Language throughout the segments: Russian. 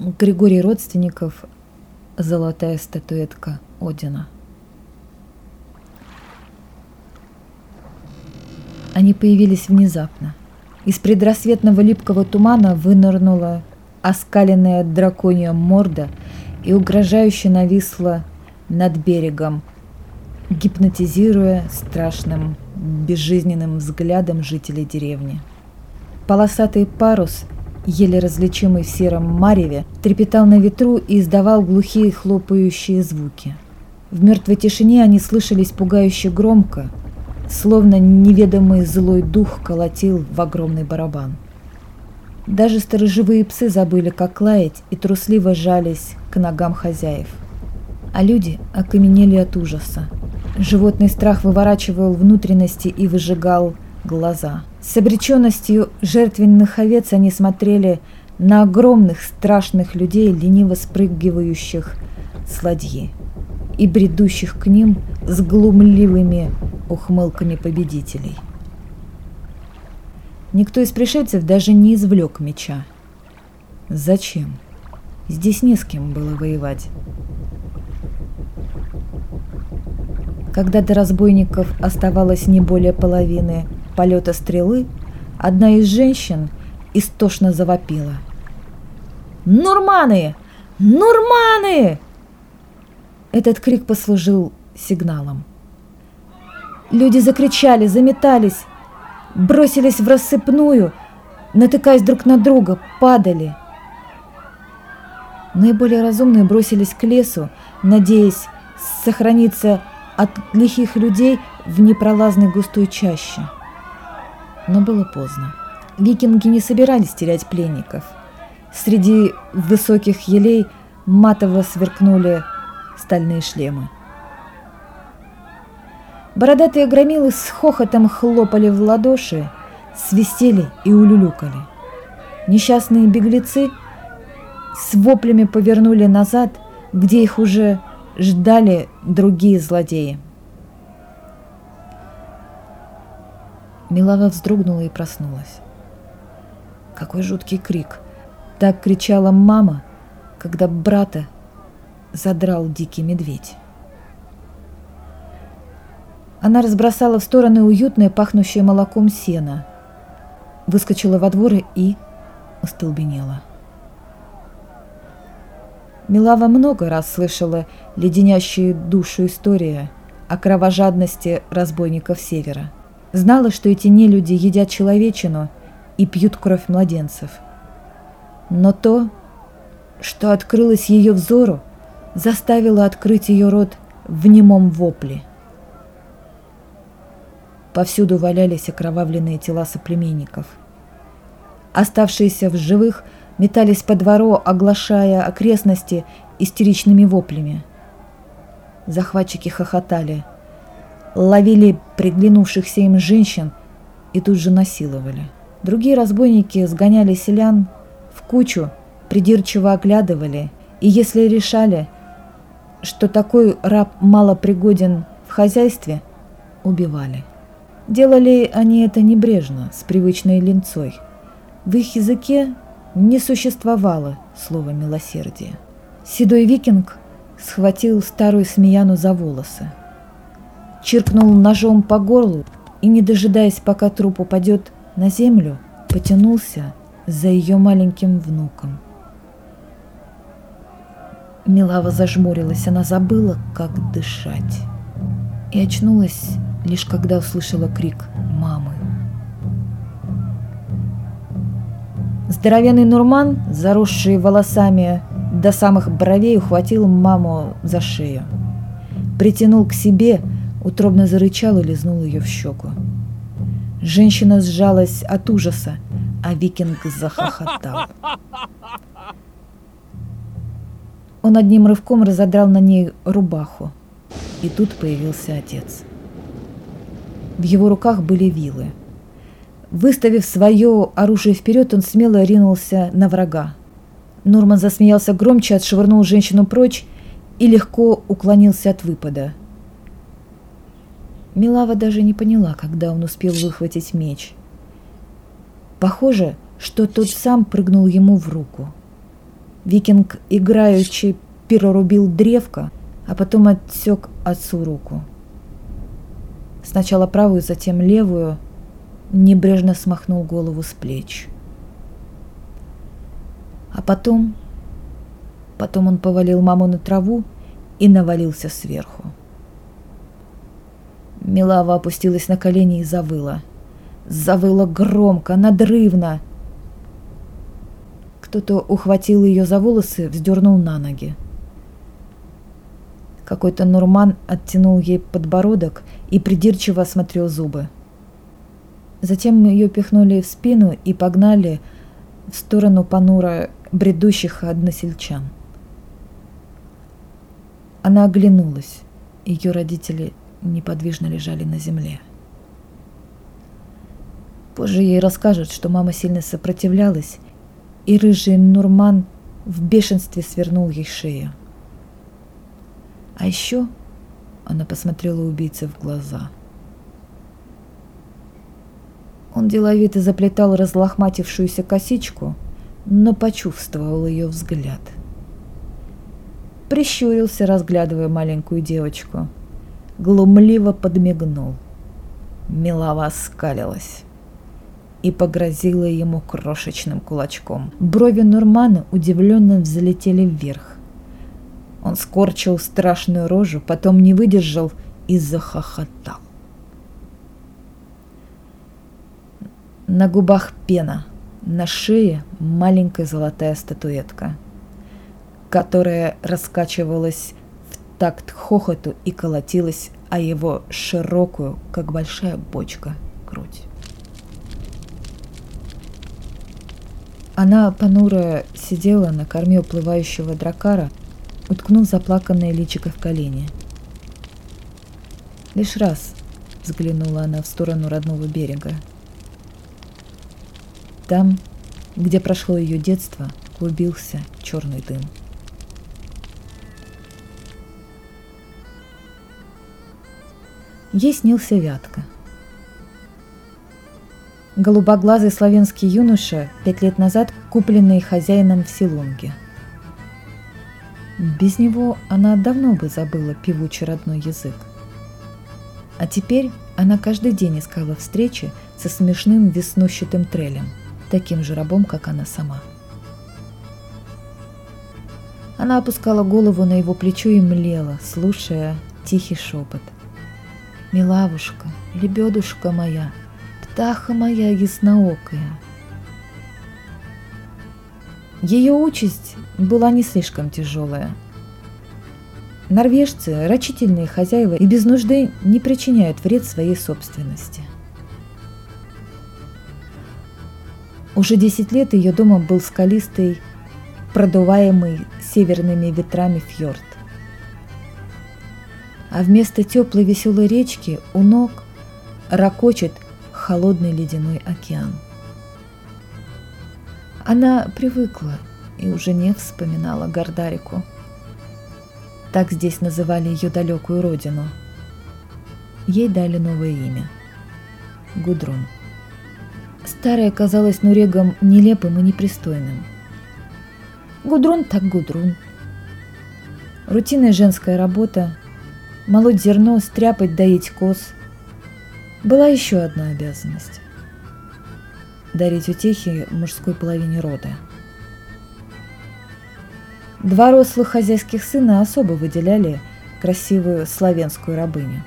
Григорий Родственников «Золотая статуэтка Одина». Они появились внезапно. Из предрассветного липкого тумана вынырнула оскаленная драконья морда и угрожающе нависла над берегом, гипнотизируя страшным безжизненным взглядом жителей деревни. Полосатый парус, еле различимый в сером мареве, трепетал на ветру и издавал глухие хлопающие звуки. В мертвой тишине они слышались пугающе громко, словно неведомый злой дух колотил в огромный барабан. Даже сторожевые псы забыли, как лаять, и трусливо жались к ногам хозяев. А люди окаменели от ужаса. Животный страх выворачивал внутренности и выжигал глаза. С обреченностью жертвенных овец они смотрели на огромных страшных людей, лениво спрыгивающих с ладьи и бредущих к ним с глумливыми ухмылками победителей. Никто из пришельцев даже не извлек меча. Зачем? Здесь не с кем было воевать. Когда до разбойников оставалось не более половины полета стрелы, одна из женщин истошно завопила. «Нурманы! Нурманы!» Этот крик послужил сигналом. Люди закричали, заметались, бросились в рассыпную, натыкаясь друг на друга, падали. Наиболее разумные бросились к лесу, надеясь сохраниться от лихих людей в непролазной густой чаще. Но было поздно. Викинги не собирались терять пленников. Среди высоких елей матово сверкнули стальные шлемы. Бородатые громилы с хохотом хлопали в ладоши, свистели и улюлюкали. Несчастные беглецы с воплями повернули назад, где их уже ждали другие злодеи. Милава вздрогнула и проснулась. Какой жуткий крик! Так кричала мама, когда брата задрал дикий медведь. Она разбросала в стороны уютное, пахнущее молоком сено, выскочила во двор и остолбенела. Милава много раз слышала леденящие душу история о кровожадности разбойников Севера. Знала, что эти нелюди едят человечину и пьют кровь младенцев. Но то, что открылось ее взору, заставило открыть ее рот в немом вопле. Повсюду валялись окровавленные тела соплеменников. Оставшиеся в живых метались по двору, оглашая окрестности истеричными воплями. Захватчики хохотали, ловили приглянувшихся им женщин и тут же насиловали. Другие разбойники сгоняли селян в кучу, придирчиво оглядывали, и если решали – что такой раб мало пригоден в хозяйстве, убивали. Делали они это небрежно, с привычной линцой. В их языке не существовало слова «милосердие». Седой викинг схватил старую смеяну за волосы, чиркнул ножом по горлу и, не дожидаясь, пока труп упадет на землю, потянулся за ее маленьким внуком. Милава зажмурилась, она забыла, как дышать. И очнулась лишь когда услышала крик мамы. Здоровенный Нурман, заросший волосами до самых бровей, ухватил маму за шею. Притянул к себе, утробно зарычал и лизнул ее в щеку. Женщина сжалась от ужаса, а викинг захохотал. Он одним рывком разодрал на ней рубаху. И тут появился отец. В его руках были вилы. Выставив свое оружие вперед, он смело ринулся на врага. Норман засмеялся громче, отшвырнул женщину прочь и легко уклонился от выпада. Милава даже не поняла, когда он успел выхватить меч. Похоже, что тот сам прыгнул ему в руку – Викинг играючи перерубил древко, а потом отсек отцу руку. Сначала правую, затем левую, небрежно смахнул голову с плеч. А потом... Потом он повалил маму на траву и навалился сверху. Милава опустилась на колени и завыла. Завыла громко, надрывно. Кто-то ухватил ее за волосы, вздернул на ноги. Какой-то Нурман оттянул ей подбородок и придирчиво осмотрел зубы. Затем ее пихнули в спину и погнали в сторону понура бредущих односельчан. Она оглянулась. Ее родители неподвижно лежали на земле. Позже ей расскажут, что мама сильно сопротивлялась, и рыжий Нурман в бешенстве свернул ей шею. А еще она посмотрела убийце в глаза. Он деловито заплетал разлохматившуюся косичку, но почувствовал ее взгляд. Прищурился, разглядывая маленькую девочку. Глумливо подмигнул. Милава скалилась и погрозила ему крошечным кулачком. Брови Нурмана удивленно взлетели вверх. Он скорчил страшную рожу, потом не выдержал и захохотал. На губах пена, на шее маленькая золотая статуэтка, которая раскачивалась такт хохоту и колотилась о его широкую, как большая бочка, грудь. Она, понурая, сидела на корме уплывающего дракара, уткнув заплаканное личико в колени. Лишь раз взглянула она в сторону родного берега. Там, где прошло ее детство, клубился черный дым. Ей снился Вятка. Голубоглазый славянский юноша, пять лет назад купленный хозяином в Силунге – без него она давно бы забыла певучий родной язык. А теперь она каждый день искала встречи со смешным веснущатым трелем, таким же рабом, как она сама. Она опускала голову на его плечо и млела, слушая тихий шепот. «Милавушка, лебедушка моя, птаха моя ясноокая». Ее участь была не слишком тяжелая. Норвежцы – рачительные хозяева и без нужды не причиняют вред своей собственности. Уже 10 лет ее домом был скалистый, продуваемый северными ветрами фьорд. А вместо теплой веселой речки у ног ракочет холодный ледяной океан. Она привыкла – и уже не вспоминала Гордарику. Так здесь называли ее далекую родину. Ей дали новое имя – Гудрун. Старое казалось Нурегом нелепым и непристойным. Гудрун так Гудрун. Рутинная женская работа, молоть зерно, стряпать, доить коз. Была еще одна обязанность – дарить утехи мужской половине рода – Два рослых хозяйских сына особо выделяли красивую славянскую рабыню.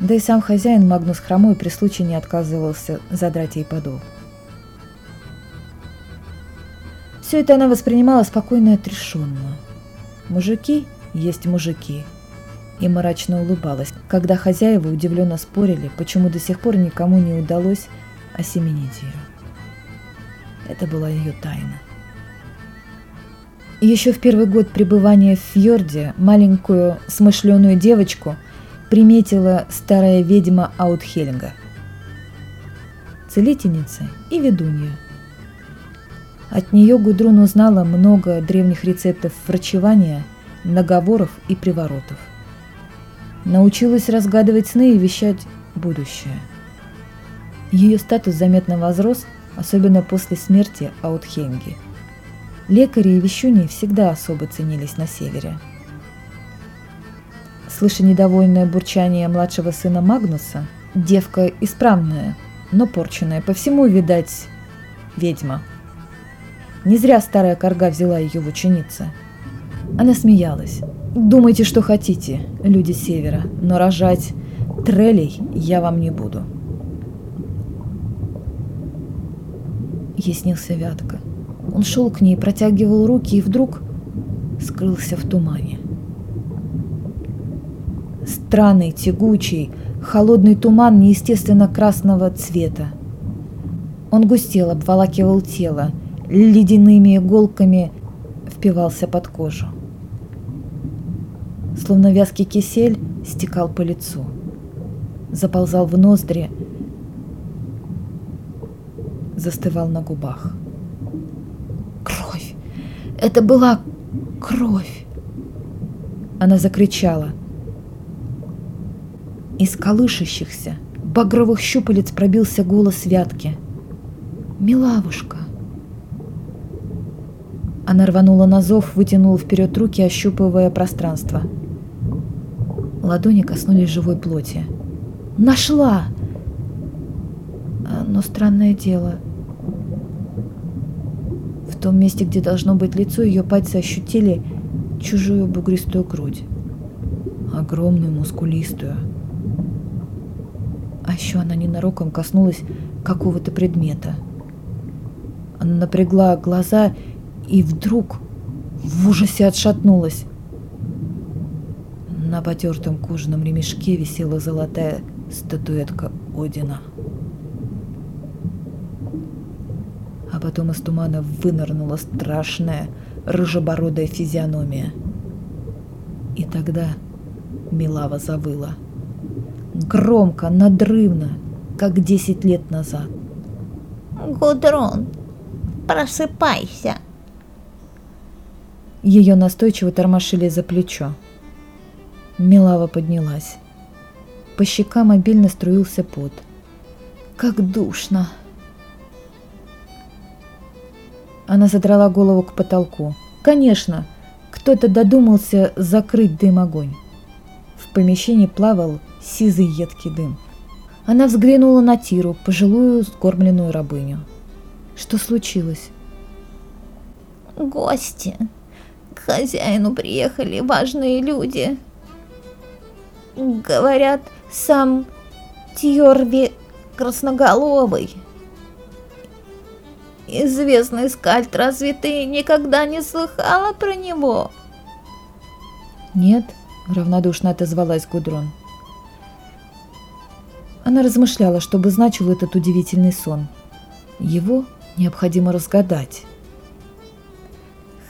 Да и сам хозяин Магнус Хромой при случае не отказывался задрать ей подол. Все это она воспринимала спокойно и отрешенно. Мужики есть мужики. И мрачно улыбалась, когда хозяева удивленно спорили, почему до сих пор никому не удалось осеменить ее. Это была ее тайна. Еще в первый год пребывания в фьорде маленькую смышленую девочку приметила старая ведьма Аутхелинга. Целительница и ведунья. От нее Гудрун узнала много древних рецептов врачевания, наговоров и приворотов. Научилась разгадывать сны и вещать будущее. Ее статус заметно возрос, особенно после смерти Аутхенги. Лекари и вещуни всегда особо ценились на севере. Слыша недовольное бурчание младшего сына Магнуса, девка исправная, но порченная, по всему, видать, ведьма. Не зря старая корга взяла ее в ученицы. Она смеялась. «Думайте, что хотите, люди севера, но рожать трелей я вам не буду». Ей снился Вятка. Он шел к ней, протягивал руки и вдруг скрылся в тумане. Странный, тягучий, холодный туман неестественно красного цвета. Он густел, обволакивал тело, ледяными иголками впивался под кожу. Словно вязкий кисель стекал по лицу, заползал в ноздри, застывал на губах. Кровь! Это была кровь! Она закричала. Из колышащихся, багровых щупалец пробился голос Вятки. «Милавушка!» Она рванула на зов, вытянула вперед руки, ощупывая пространство. Ладони коснулись живой плоти. «Нашла!» Но странное дело. В том месте, где должно быть лицо, ее пальцы ощутили чужую бугристую грудь. Огромную, мускулистую. А еще она ненароком коснулась какого-то предмета. Она напрягла глаза и вдруг в ужасе отшатнулась. На потертом кожаном ремешке висела золотая статуэтка Одина. А потом из тумана вынырнула страшная рыжебородая физиономия. И тогда Милава завыла. Громко, надрывно, как десять лет назад. «Гудрон, просыпайся!» Ее настойчиво тормошили за плечо. Милава поднялась. По щекам обильно струился пот. Как душно. Она задрала голову к потолку. Конечно, кто-то додумался закрыть дым огонь. В помещении плавал сизый едкий дым. Она взглянула на Тиру, пожилую скормленную рабыню. Что случилось? «Гости», к хозяину приехали важные люди. Говорят, сам Тьорви Красноголовый. Известный скальд, разве ты никогда не слыхала про него? Нет, равнодушно отозвалась Гудрон. Она размышляла, что бы значил этот удивительный сон. Его необходимо разгадать.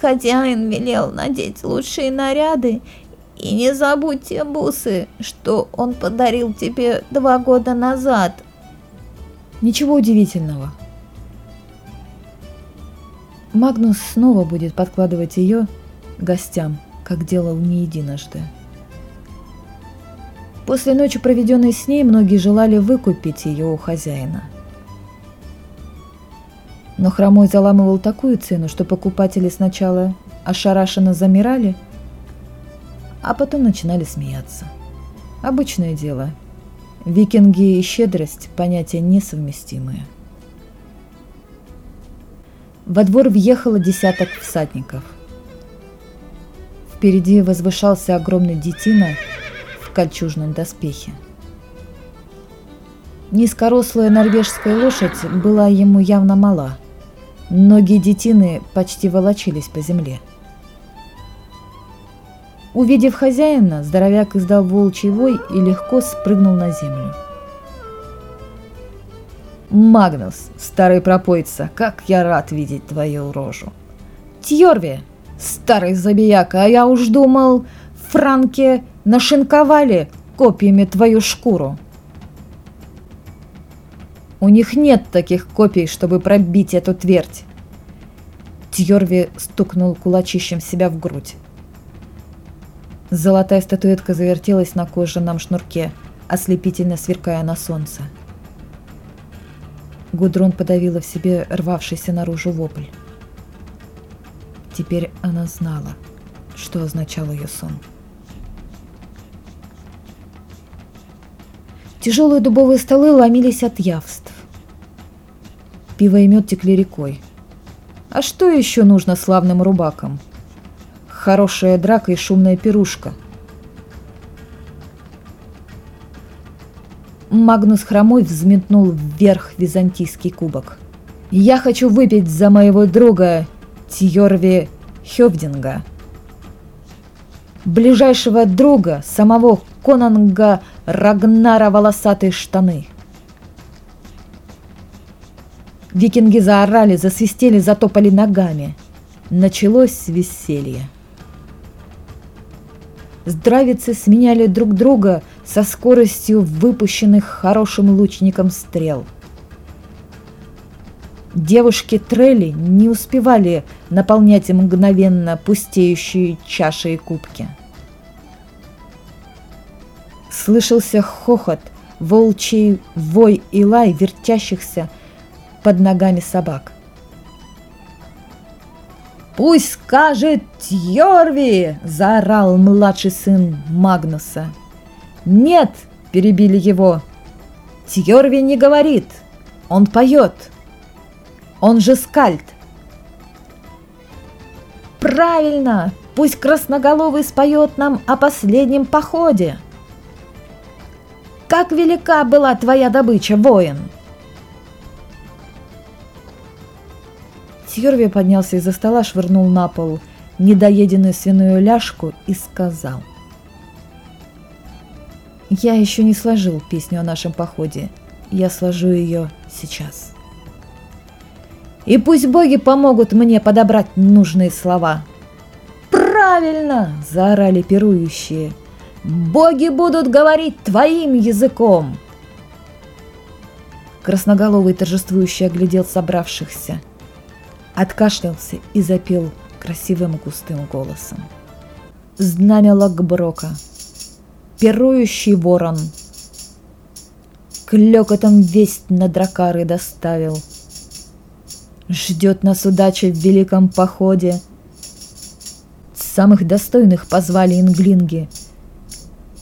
Хозяин велел надеть лучшие наряды и не забудь те бусы, что он подарил тебе два года назад. Ничего удивительного. Магнус снова будет подкладывать ее гостям, как делал не единожды. После ночи, проведенной с ней, многие желали выкупить ее у хозяина – но хромой заламывал такую цену, что покупатели сначала ошарашенно замирали, а потом начинали смеяться. Обычное дело. Викинги и щедрость – понятия несовместимые. Во двор въехало десяток всадников. Впереди возвышался огромный детина в кольчужном доспехе. Низкорослая норвежская лошадь была ему явно мала – Ноги детины почти волочились по земле. Увидев хозяина, здоровяк издал волчий вой и легко спрыгнул на землю. «Магнус, старый пропойца, как я рад видеть твою рожу!» «Тьорви, старый забияка, а я уж думал, франки нашинковали копьями твою шкуру!» У них нет таких копий, чтобы пробить эту твердь. Тьорви стукнул кулачищем себя в грудь. Золотая статуэтка завертелась на кожаном шнурке, ослепительно сверкая на солнце. Гудрон подавила в себе рвавшийся наружу вопль. Теперь она знала, что означал ее сон. Тяжелые дубовые столы ломились от явств. Пиво и мед текли рекой. А что еще нужно славным рубакам? Хорошая драка и шумная пирушка. Магнус Хромой взметнул вверх византийский кубок. «Я хочу выпить за моего друга Тьорви Хёвдинга, ближайшего друга самого Конанга Рагнара волосатые штаны». Викинги заорали, засвистели, затопали ногами. Началось веселье. Здравицы сменяли друг друга со скоростью выпущенных хорошим лучником стрел. Девушки Трелли не успевали наполнять мгновенно пустеющие чаши и кубки. Слышался хохот, волчий вой и лай вертящихся под ногами собак. «Пусть скажет Йорви!» – заорал младший сын Магнуса. «Нет!» – перебили его. «Тьорви не говорит, он поет. Он же скальд!» «Правильно! Пусть Красноголовый споет нам о последнем походе!» «Как велика была твоя добыча, воин!» Сьерви поднялся из-за стола, швырнул на пол недоеденную свиную ляжку и сказал. «Я еще не сложил песню о нашем походе. Я сложу ее сейчас. И пусть боги помогут мне подобрать нужные слова». «Правильно!» – заорали пирующие. «Боги будут говорить твоим языком!» Красноголовый торжествующе оглядел собравшихся – откашлялся и запел красивым густым голосом. Знамя Лакброка, пирующий ворон, Клёкотом весть на дракары доставил. Ждет нас удача в великом походе. Самых достойных позвали инглинги.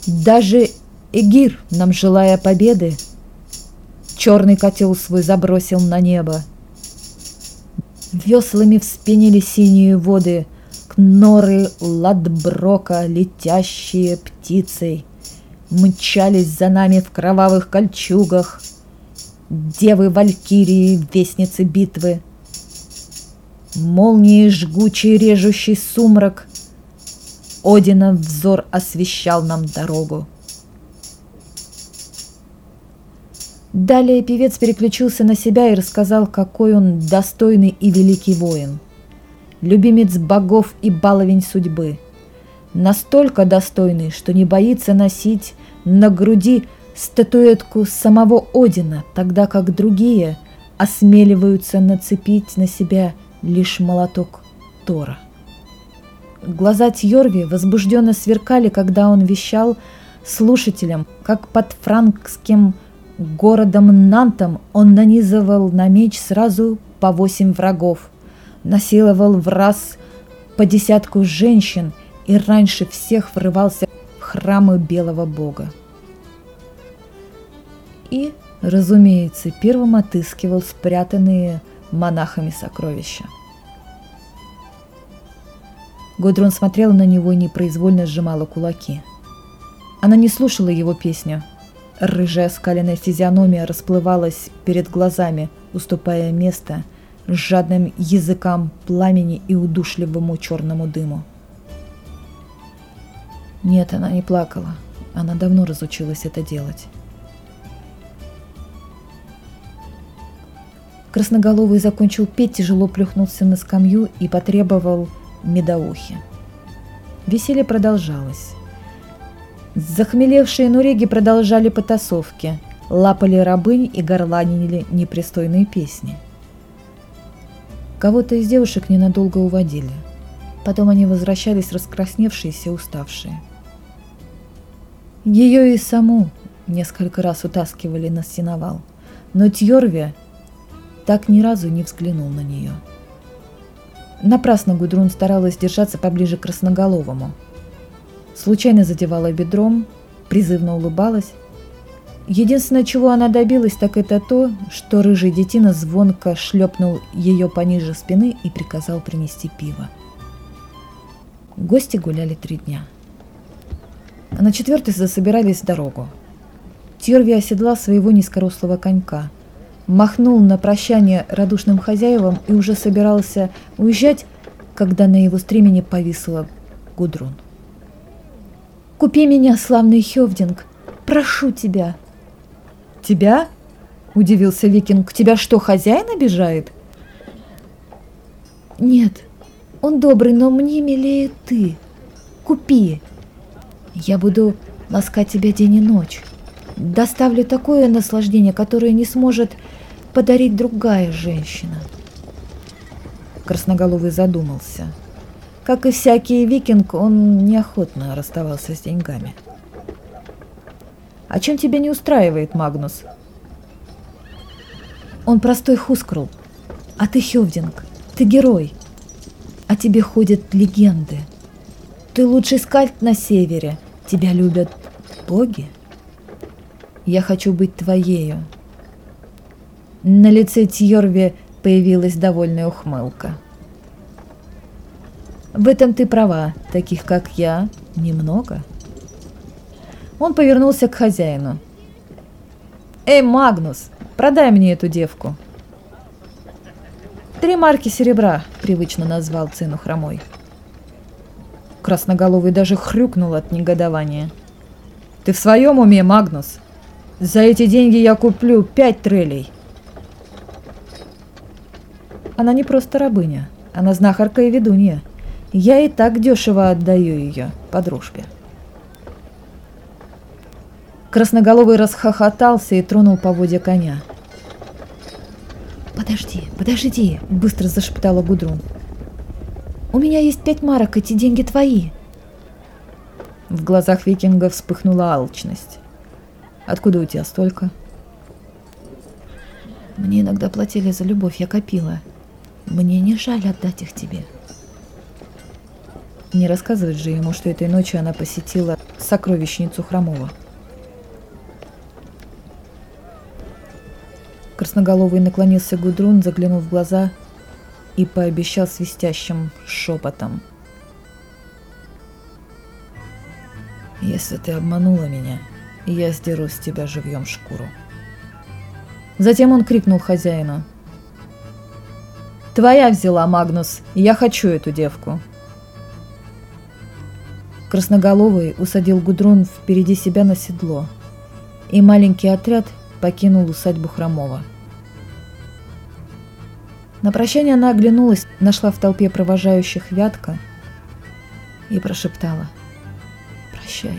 Даже Эгир, нам желая победы, Черный котел свой забросил на небо — Веслами вспенили синие воды, Кноры ладброка, летящие птицей, Мчались за нами в кровавых кольчугах, Девы валькирии, вестницы битвы. Молнии жгучий режущий сумрак, Одина взор освещал нам дорогу. Далее певец переключился на себя и рассказал, какой он достойный и великий воин. Любимец богов и баловень судьбы. Настолько достойный, что не боится носить на груди статуэтку самого Одина, тогда как другие осмеливаются нацепить на себя лишь молоток Тора. Глаза Тьорви возбужденно сверкали, когда он вещал слушателям, как под франкским Городом Нантом он нанизывал на меч сразу по восемь врагов, насиловал в раз по десятку женщин и раньше всех врывался в храмы белого бога. И, разумеется, первым отыскивал спрятанные монахами сокровища. Гудрун смотрела на него и непроизвольно сжимала кулаки. Она не слушала его песню – Рыжая скаленная физиономия расплывалась перед глазами, уступая место жадным языкам пламени и удушливому черному дыму. Нет, она не плакала. Она давно разучилась это делать. Красноголовый закончил петь, тяжело плюхнулся на скамью и потребовал медоухи. Веселье продолжалось. Захмелевшие нуреги продолжали потасовки, лапали рабынь и горланили непристойные песни. Кого-то из девушек ненадолго уводили. Потом они возвращались раскрасневшиеся и уставшие. Ее и саму несколько раз утаскивали на сеновал, но Тьорве так ни разу не взглянул на нее. Напрасно Гудрун старалась держаться поближе к красноголовому. Случайно задевала бедром, призывно улыбалась. Единственное, чего она добилась, так это то, что рыжий детина звонко шлепнул ее пониже спины и приказал принести пиво. Гости гуляли три дня. А на четвертый засобирались в дорогу. Тьорви оседлал своего низкорослого конька, махнул на прощание радушным хозяевам и уже собирался уезжать, когда на его стремени повисла Гудрун. «Купи меня, славный Хевдинг! Прошу тебя!» «Тебя?» – удивился Викинг. «Тебя что, хозяин обижает?» «Нет, он добрый, но мне милее ты. Купи. Я буду ласкать тебя день и ночь. Доставлю такое наслаждение, которое не сможет подарить другая женщина. Красноголовый задумался. Как и всякий викинг, он неохотно расставался с деньгами. «А чем тебя не устраивает, Магнус?» «Он простой хускрул, а ты Хевдинг, ты герой. О тебе ходят легенды. Ты лучший скальд на севере, тебя любят боги. Я хочу быть твоею, на лице Тьорви появилась довольная ухмылка. В этом ты права, таких как я немного. Он повернулся к хозяину. «Эй, Магнус, продай мне эту девку!» «Три марки серебра», — привычно назвал цену хромой. Красноголовый даже хрюкнул от негодования. «Ты в своем уме, Магнус? За эти деньги я куплю пять трелей!» Она не просто рабыня, она знахарка и ведунья. Я и так дешево отдаю ее по дружбе. Красноголовый расхохотался и тронул поводья коня. «Подожди, подожди!» – быстро зашептала Гудрун. «У меня есть пять марок, эти деньги твои!» В глазах викинга вспыхнула алчность. «Откуда у тебя столько?» «Мне иногда платили за любовь, я копила», мне не жаль отдать их тебе. Не рассказывать же ему, что этой ночью она посетила сокровищницу Хромова. Красноголовый наклонился к Гудрун, заглянул в глаза и пообещал свистящим шепотом. «Если ты обманула меня, я сдеру с тебя живьем шкуру». Затем он крикнул хозяину – Твоя взяла, Магнус. Я хочу эту девку. Красноголовый усадил Гудрун впереди себя на седло, и маленький отряд покинул усадьбу Хромова. На прощание она оглянулась, нашла в толпе провожающих Вятка и прошептала «Прощай,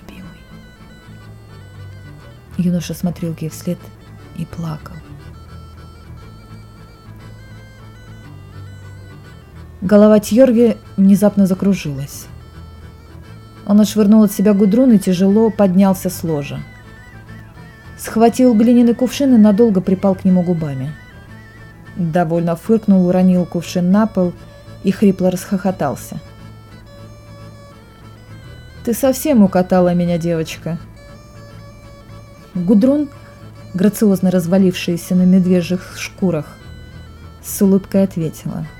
любимый». Юноша смотрел ей вслед и плакал. Голова Тьорги внезапно закружилась. Он отшвырнул от себя гудрун и тяжело поднялся с ложа. Схватил глиняный кувшин и надолго припал к нему губами. Довольно фыркнул, уронил кувшин на пол и хрипло расхохотался. «Ты совсем укатала меня, девочка!» Гудрун, грациозно развалившаяся на медвежьих шкурах, с улыбкой ответила –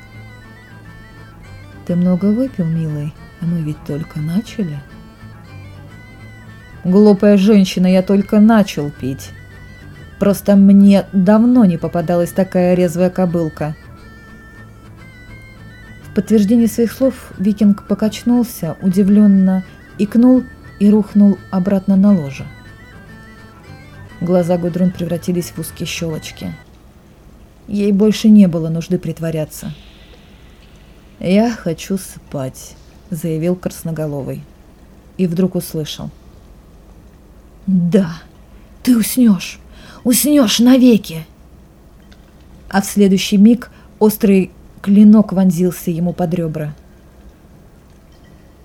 ты много выпил, милый, а мы ведь только начали. Глупая женщина, я только начал пить. Просто мне давно не попадалась такая резвая кобылка. В подтверждение своих слов викинг покачнулся, удивленно икнул и рухнул обратно на ложе. Глаза Гудрун превратились в узкие щелочки. Ей больше не было нужды притворяться. «Я хочу спать», — заявил Красноголовый. И вдруг услышал. «Да, ты уснешь, уснешь навеки!» А в следующий миг острый клинок вонзился ему под ребра.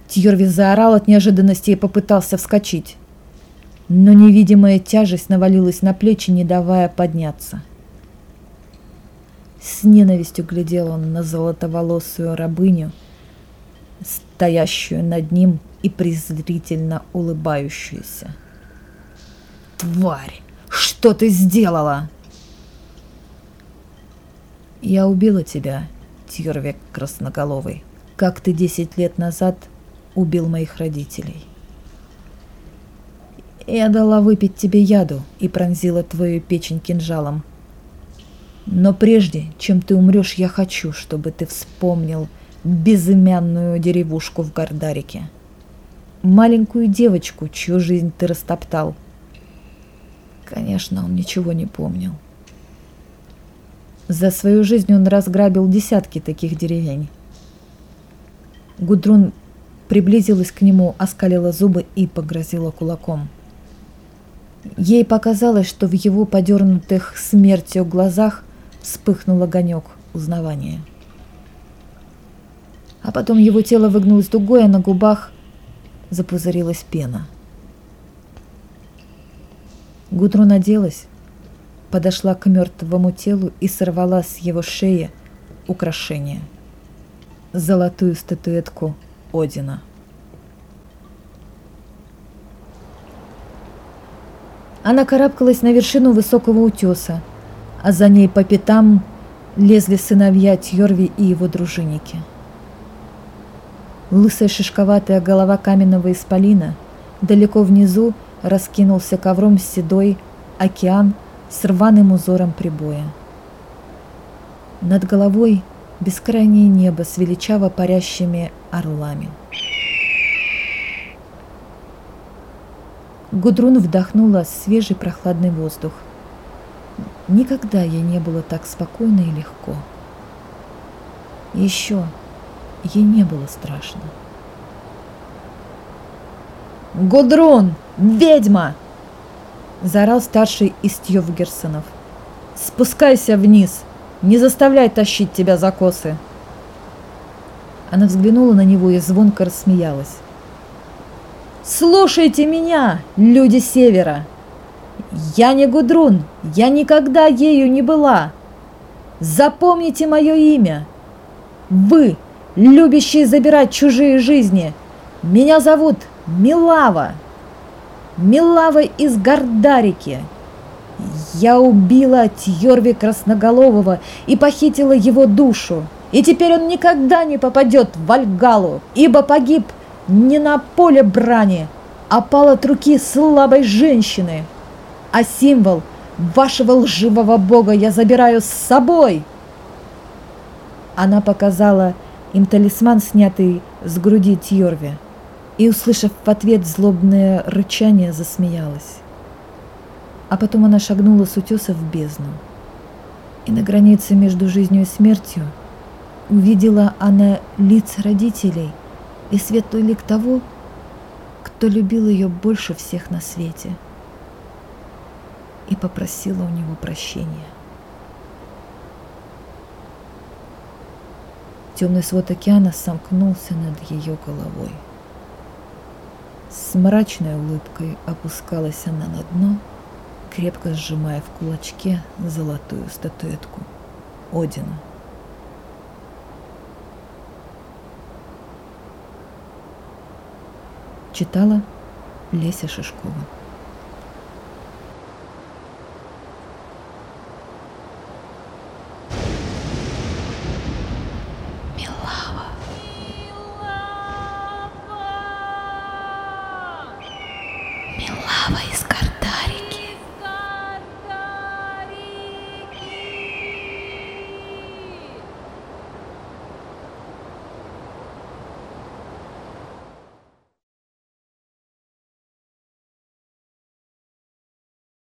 Тьорви заорал от неожиданности и попытался вскочить. Но невидимая тяжесть навалилась на плечи, не давая подняться. С ненавистью глядел он на золотоволосую рабыню, стоящую над ним и презрительно улыбающуюся. «Тварь! Что ты сделала?» «Я убила тебя, Тьервек Красноголовый, как ты десять лет назад убил моих родителей. Я дала выпить тебе яду и пронзила твою печень кинжалом. Но прежде, чем ты умрешь, я хочу, чтобы ты вспомнил безымянную деревушку в Гордарике. Маленькую девочку, чью жизнь ты растоптал. Конечно, он ничего не помнил. За свою жизнь он разграбил десятки таких деревень. Гудрун приблизилась к нему, оскалила зубы и погрозила кулаком. Ей показалось, что в его подернутых смертью глазах вспыхнул огонек узнавания. А потом его тело выгнулось дугой, а на губах запузырилась пена. Гудрун оделась, подошла к мертвому телу и сорвала с его шеи украшение – золотую статуэтку Одина. Она карабкалась на вершину высокого утеса, а за ней по пятам лезли сыновья Тьорви и его дружинники. Лысая шишковатая голова каменного исполина далеко внизу раскинулся ковром седой океан с рваным узором прибоя. Над головой бескрайнее небо с величаво парящими орлами. Гудрун вдохнула свежий прохладный воздух. Никогда ей не было так спокойно и легко. Еще ей не было страшно. «Гудрун! Ведьма!» Заорал старший из Тьёвгерсонов. «Спускайся вниз! Не заставляй тащить тебя за косы!» Она взглянула на него и звонко рассмеялась. «Слушайте меня, люди Севера! Я не Гудрун, я никогда ею не была! Запомните мое имя! Вы, любящие забирать чужие жизни, меня зовут Милава!» Милавой из Гордарики. Я убила Тьорви Красноголового и похитила его душу. И теперь он никогда не попадет в Вальгалу, ибо погиб не на поле брани, а пал от руки слабой женщины. А символ вашего лживого бога я забираю с собой. Она показала им талисман, снятый с груди Тьорви и, услышав в ответ злобное рычание, засмеялась. А потом она шагнула с утеса в бездну. И на границе между жизнью и смертью увидела она лиц родителей и светлый лик того, кто любил ее больше всех на свете, и попросила у него прощения. Темный свод океана сомкнулся над ее головой. С мрачной улыбкой опускалась она на дно, крепко сжимая в кулачке золотую статуэтку Одина. Читала Леся Шишкова.